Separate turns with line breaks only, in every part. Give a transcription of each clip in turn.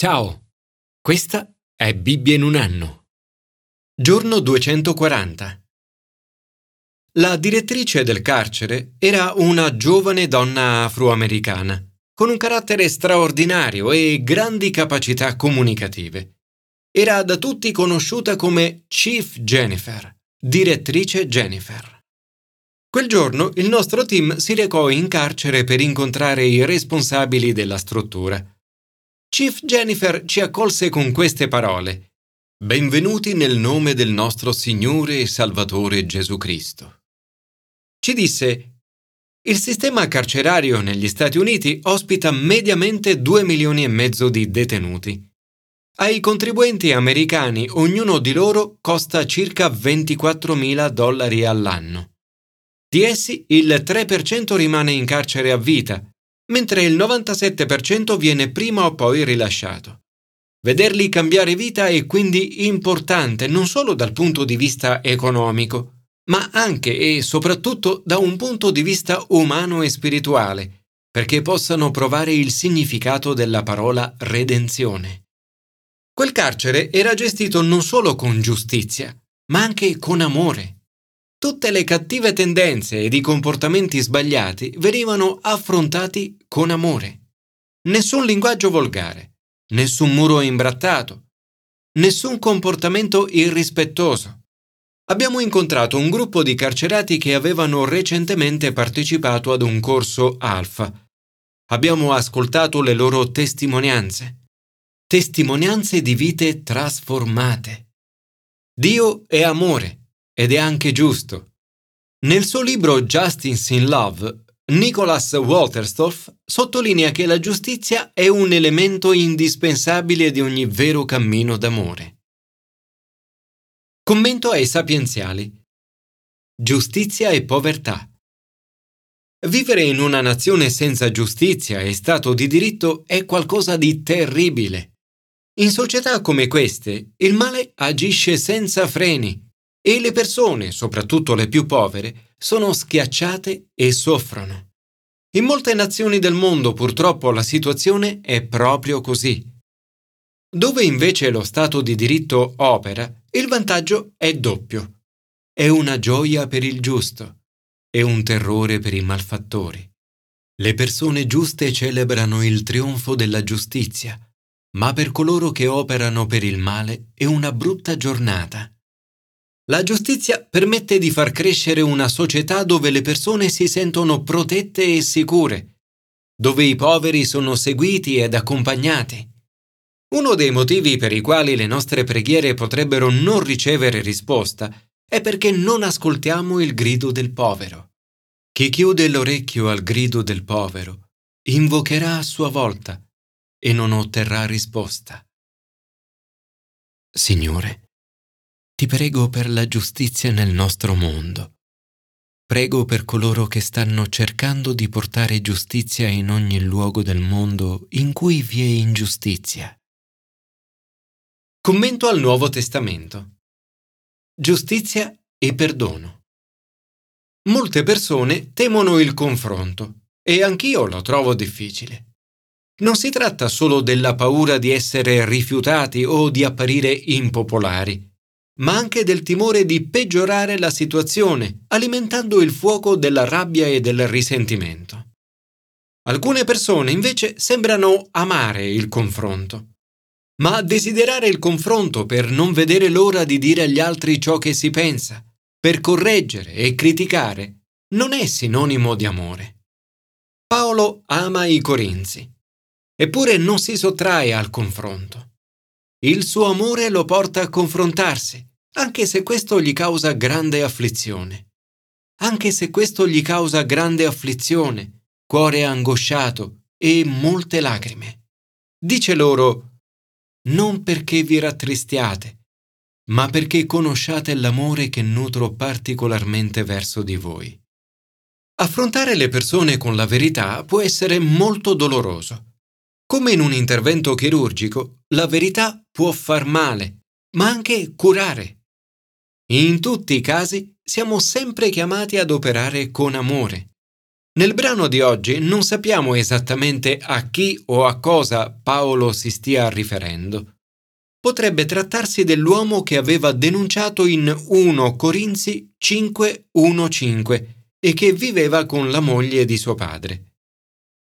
Ciao, questa è Bibbia in un anno. Giorno 240. La direttrice del carcere era una giovane donna afroamericana, con un carattere straordinario e grandi capacità comunicative. Era da tutti conosciuta come Chief Jennifer, direttrice Jennifer. Quel giorno il nostro team si recò in carcere per incontrare i responsabili della struttura. Chief Jennifer ci accolse con queste parole. Benvenuti nel nome del nostro Signore e Salvatore Gesù Cristo. Ci disse, il sistema carcerario negli Stati Uniti ospita mediamente 2 milioni e mezzo di detenuti. Ai contribuenti americani ognuno di loro costa circa 24 mila dollari all'anno. Di essi il 3% rimane in carcere a vita mentre il 97% viene prima o poi rilasciato. Vederli cambiare vita è quindi importante non solo dal punto di vista economico, ma anche e soprattutto da un punto di vista umano e spirituale, perché possano provare il significato della parola redenzione. Quel carcere era gestito non solo con giustizia, ma anche con amore. Tutte le cattive tendenze ed i comportamenti sbagliati venivano affrontati con amore. Nessun linguaggio volgare, nessun muro imbrattato, nessun comportamento irrispettoso. Abbiamo incontrato un gruppo di carcerati che avevano recentemente partecipato ad un corso alfa. Abbiamo ascoltato le loro testimonianze. Testimonianze di vite trasformate. Dio è amore ed è anche giusto. Nel suo libro Justice in Love, Nicholas Walterstorff sottolinea che la giustizia è un elemento indispensabile di ogni vero cammino d'amore. Commento ai sapienziali. Giustizia e povertà. Vivere in una nazione senza giustizia e stato di diritto è qualcosa di terribile. In società come queste, il male agisce senza freni e le persone, soprattutto le più povere, sono schiacciate e soffrono. In molte nazioni del mondo purtroppo la situazione è proprio così. Dove invece lo Stato di diritto opera, il vantaggio è doppio. È una gioia per il giusto e un terrore per i malfattori. Le persone giuste celebrano il trionfo della giustizia, ma per coloro che operano per il male è una brutta giornata. La giustizia permette di far crescere una società dove le persone si sentono protette e sicure, dove i poveri sono seguiti ed accompagnati. Uno dei motivi per i quali le nostre preghiere potrebbero non ricevere risposta è perché non ascoltiamo il grido del povero. Chi chiude l'orecchio al grido del povero invocherà a sua volta e non otterrà risposta. Signore, ti prego per la giustizia nel nostro mondo. Prego per coloro che stanno cercando di portare giustizia in ogni luogo del mondo in cui vi è ingiustizia. Commento al Nuovo Testamento. Giustizia e perdono. Molte persone temono il confronto e anch'io lo trovo difficile. Non si tratta solo della paura di essere rifiutati o di apparire impopolari ma anche del timore di peggiorare la situazione, alimentando il fuoco della rabbia e del risentimento. Alcune persone invece sembrano amare il confronto, ma desiderare il confronto per non vedere l'ora di dire agli altri ciò che si pensa, per correggere e criticare, non è sinonimo di amore. Paolo ama i Corinzi, eppure non si sottrae al confronto. Il suo amore lo porta a confrontarsi, anche se questo gli causa grande afflizione. Anche se questo gli causa grande afflizione, cuore angosciato e molte lacrime. Dice loro, non perché vi rattristiate, ma perché conosciate l'amore che nutro particolarmente verso di voi. Affrontare le persone con la verità può essere molto doloroso. Come in un intervento chirurgico, la verità può far male, ma anche curare. In tutti i casi siamo sempre chiamati ad operare con amore. Nel brano di oggi non sappiamo esattamente a chi o a cosa Paolo si stia riferendo. Potrebbe trattarsi dell'uomo che aveva denunciato in 1 Corinzi 5.1.5 e che viveva con la moglie di suo padre.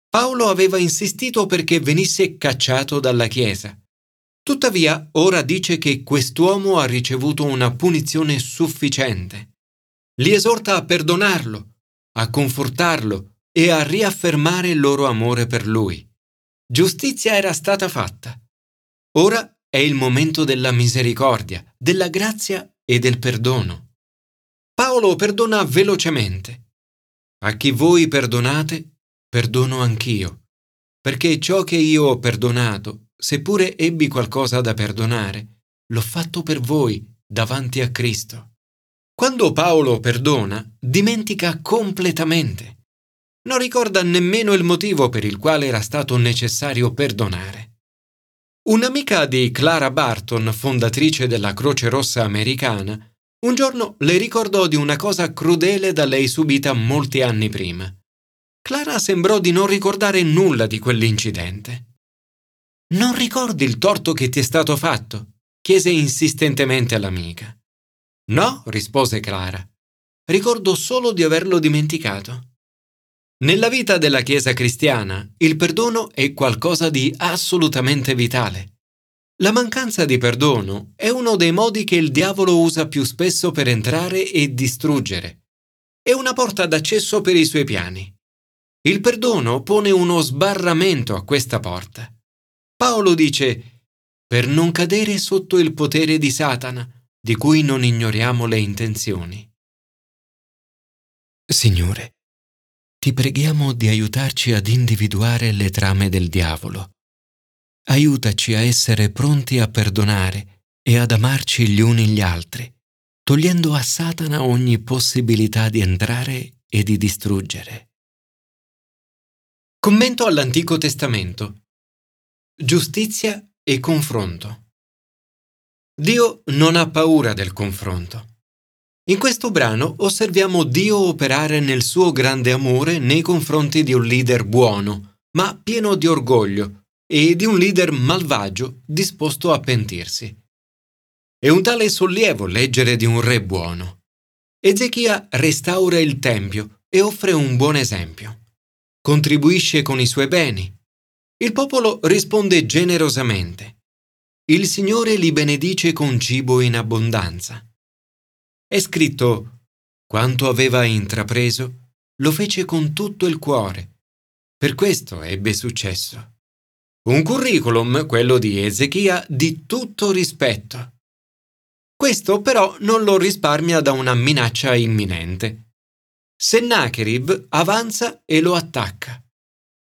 Paolo aveva insistito perché venisse cacciato dalla Chiesa. Tuttavia, ora dice che quest'uomo ha ricevuto una punizione sufficiente. Li esorta a perdonarlo, a confortarlo e a riaffermare il loro amore per lui. Giustizia era stata fatta. Ora è il momento della misericordia, della grazia e del perdono. Paolo perdona velocemente. A chi voi perdonate, perdono anch'io, perché ciò che io ho perdonato, seppure ebbi qualcosa da perdonare, l'ho fatto per voi davanti a Cristo. Quando Paolo perdona, dimentica completamente. Non ricorda nemmeno il motivo per il quale era stato necessario perdonare. Un'amica di Clara Barton, fondatrice della Croce Rossa americana, un giorno le ricordò di una cosa crudele da lei subita molti anni prima. Clara sembrò di non ricordare nulla di quell'incidente. Non ricordi il torto che ti è stato fatto? chiese insistentemente l'amica. No, rispose Clara. Ricordo solo di averlo dimenticato. Nella vita della Chiesa cristiana il perdono è qualcosa di assolutamente vitale. La mancanza di perdono è uno dei modi che il diavolo usa più spesso per entrare e distruggere. È una porta d'accesso per i suoi piani. Il perdono pone uno sbarramento a questa porta. Paolo dice, per non cadere sotto il potere di Satana, di cui non ignoriamo le intenzioni. Signore, ti preghiamo di aiutarci ad individuare le trame del diavolo. Aiutaci a essere pronti a perdonare e ad amarci gli uni gli altri, togliendo a Satana ogni possibilità di entrare e di distruggere. Commento all'Antico Testamento. Giustizia e confronto. Dio non ha paura del confronto. In questo brano osserviamo Dio operare nel suo grande amore nei confronti di un leader buono, ma pieno di orgoglio, e di un leader malvagio disposto a pentirsi. È un tale sollievo leggere di un re buono. Ezechia restaura il Tempio e offre un buon esempio. Contribuisce con i suoi beni. Il popolo risponde generosamente. Il Signore li benedice con cibo in abbondanza. È scritto, quanto aveva intrapreso, lo fece con tutto il cuore. Per questo ebbe successo. Un curriculum, quello di Ezechia, di tutto rispetto. Questo però non lo risparmia da una minaccia imminente. Sennacherib avanza e lo attacca.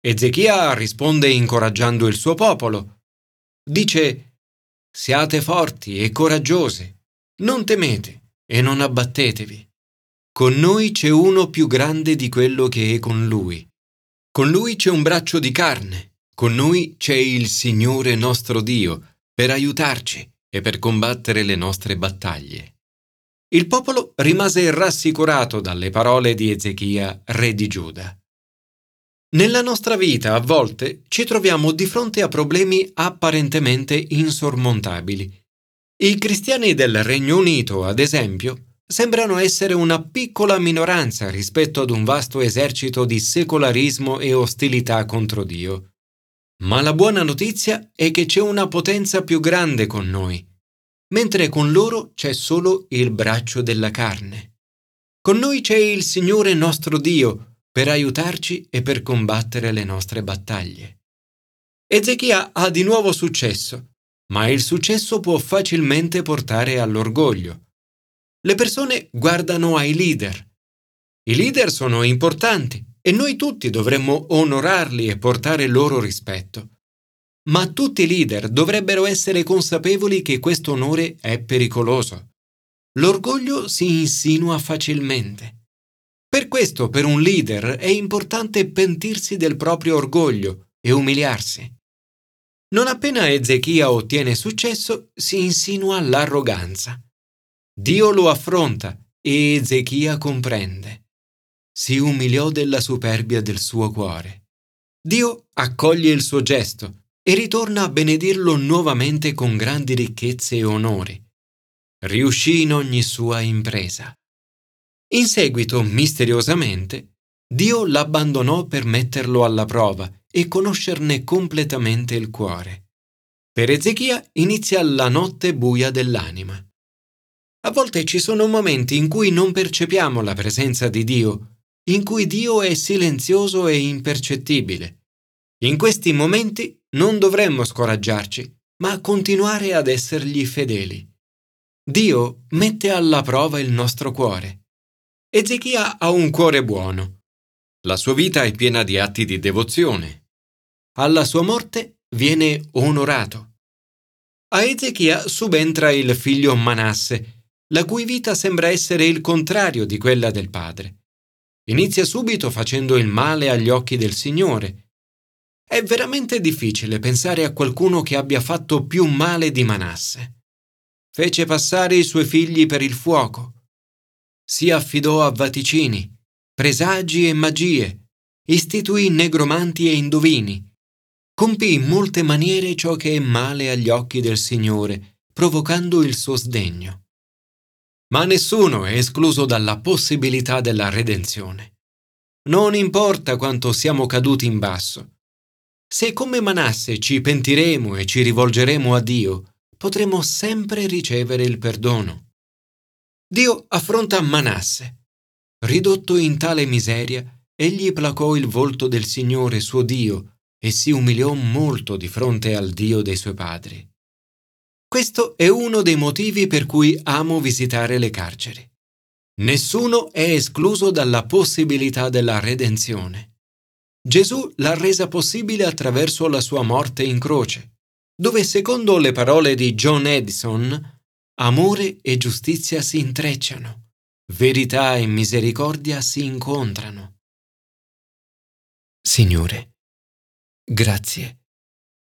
Ezechia risponde incoraggiando il suo popolo. Dice, siate forti e coraggiosi, non temete e non abbattetevi. Con noi c'è uno più grande di quello che è con lui. Con lui c'è un braccio di carne, con noi c'è il Signore nostro Dio per aiutarci e per combattere le nostre battaglie. Il popolo rimase rassicurato dalle parole di Ezechia, re di Giuda. Nella nostra vita a volte ci troviamo di fronte a problemi apparentemente insormontabili i cristiani del Regno Unito, ad esempio, sembrano essere una piccola minoranza rispetto ad un vasto esercito di secolarismo e ostilità contro Dio. Ma la buona notizia è che c'è una potenza più grande con noi, mentre con loro c'è solo il braccio della carne. Con noi c'è il Signore nostro Dio per aiutarci e per combattere le nostre battaglie. Ezechia ha di nuovo successo ma il successo può facilmente portare all'orgoglio. Le persone guardano ai leader. I leader sono importanti e noi tutti dovremmo onorarli e portare loro rispetto. Ma tutti i leader dovrebbero essere consapevoli che questo onore è pericoloso. L'orgoglio si insinua facilmente. Per questo per un leader è importante pentirsi del proprio orgoglio e umiliarsi. Non appena Ezechia ottiene successo, si insinua l'arroganza. Dio lo affronta e Ezechia comprende. si umiliò della superbia del suo cuore. Dio accoglie il suo gesto e ritorna a benedirlo nuovamente con grandi ricchezze e onori. Riuscì in ogni sua impresa. In seguito, misteriosamente, Dio l'abbandonò per metterlo alla prova e conoscerne completamente il cuore. Per Ezechia inizia la notte buia dell'anima. A volte ci sono momenti in cui non percepiamo la presenza di Dio, in cui Dio è silenzioso e impercettibile. In questi momenti non dovremmo scoraggiarci, ma continuare ad essergli fedeli. Dio mette alla prova il nostro cuore. Ezechia ha un cuore buono. La sua vita è piena di atti di devozione. Alla sua morte viene onorato. A Ezechia subentra il figlio Manasse, la cui vita sembra essere il contrario di quella del padre. Inizia subito facendo il male agli occhi del Signore. È veramente difficile pensare a qualcuno che abbia fatto più male di Manasse. Fece passare i suoi figli per il fuoco. Si affidò a vaticini, presagi e magie, istituì negromanti e indovini. Compì in molte maniere ciò che è male agli occhi del Signore, provocando il suo sdegno ma nessuno è escluso dalla possibilità della redenzione. Non importa quanto siamo caduti in basso. Se come Manasse ci pentiremo e ci rivolgeremo a Dio, potremo sempre ricevere il perdono. Dio affronta Manasse. Ridotto in tale miseria, egli placò il volto del Signore suo Dio e si umiliò molto di fronte al Dio dei suoi padri. Questo è uno dei motivi per cui amo visitare le carceri. Nessuno è escluso dalla possibilità della redenzione. Gesù l'ha resa possibile attraverso la sua morte in croce, dove secondo le parole di John Edison, amore e giustizia si intrecciano, verità e misericordia si incontrano. Signore, grazie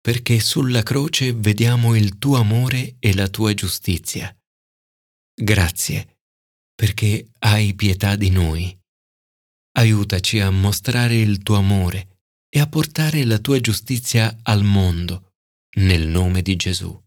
perché sulla croce vediamo il tuo amore e la tua giustizia. Grazie, perché hai pietà di noi. Aiutaci a mostrare il tuo amore e a portare la tua giustizia al mondo, nel nome di Gesù.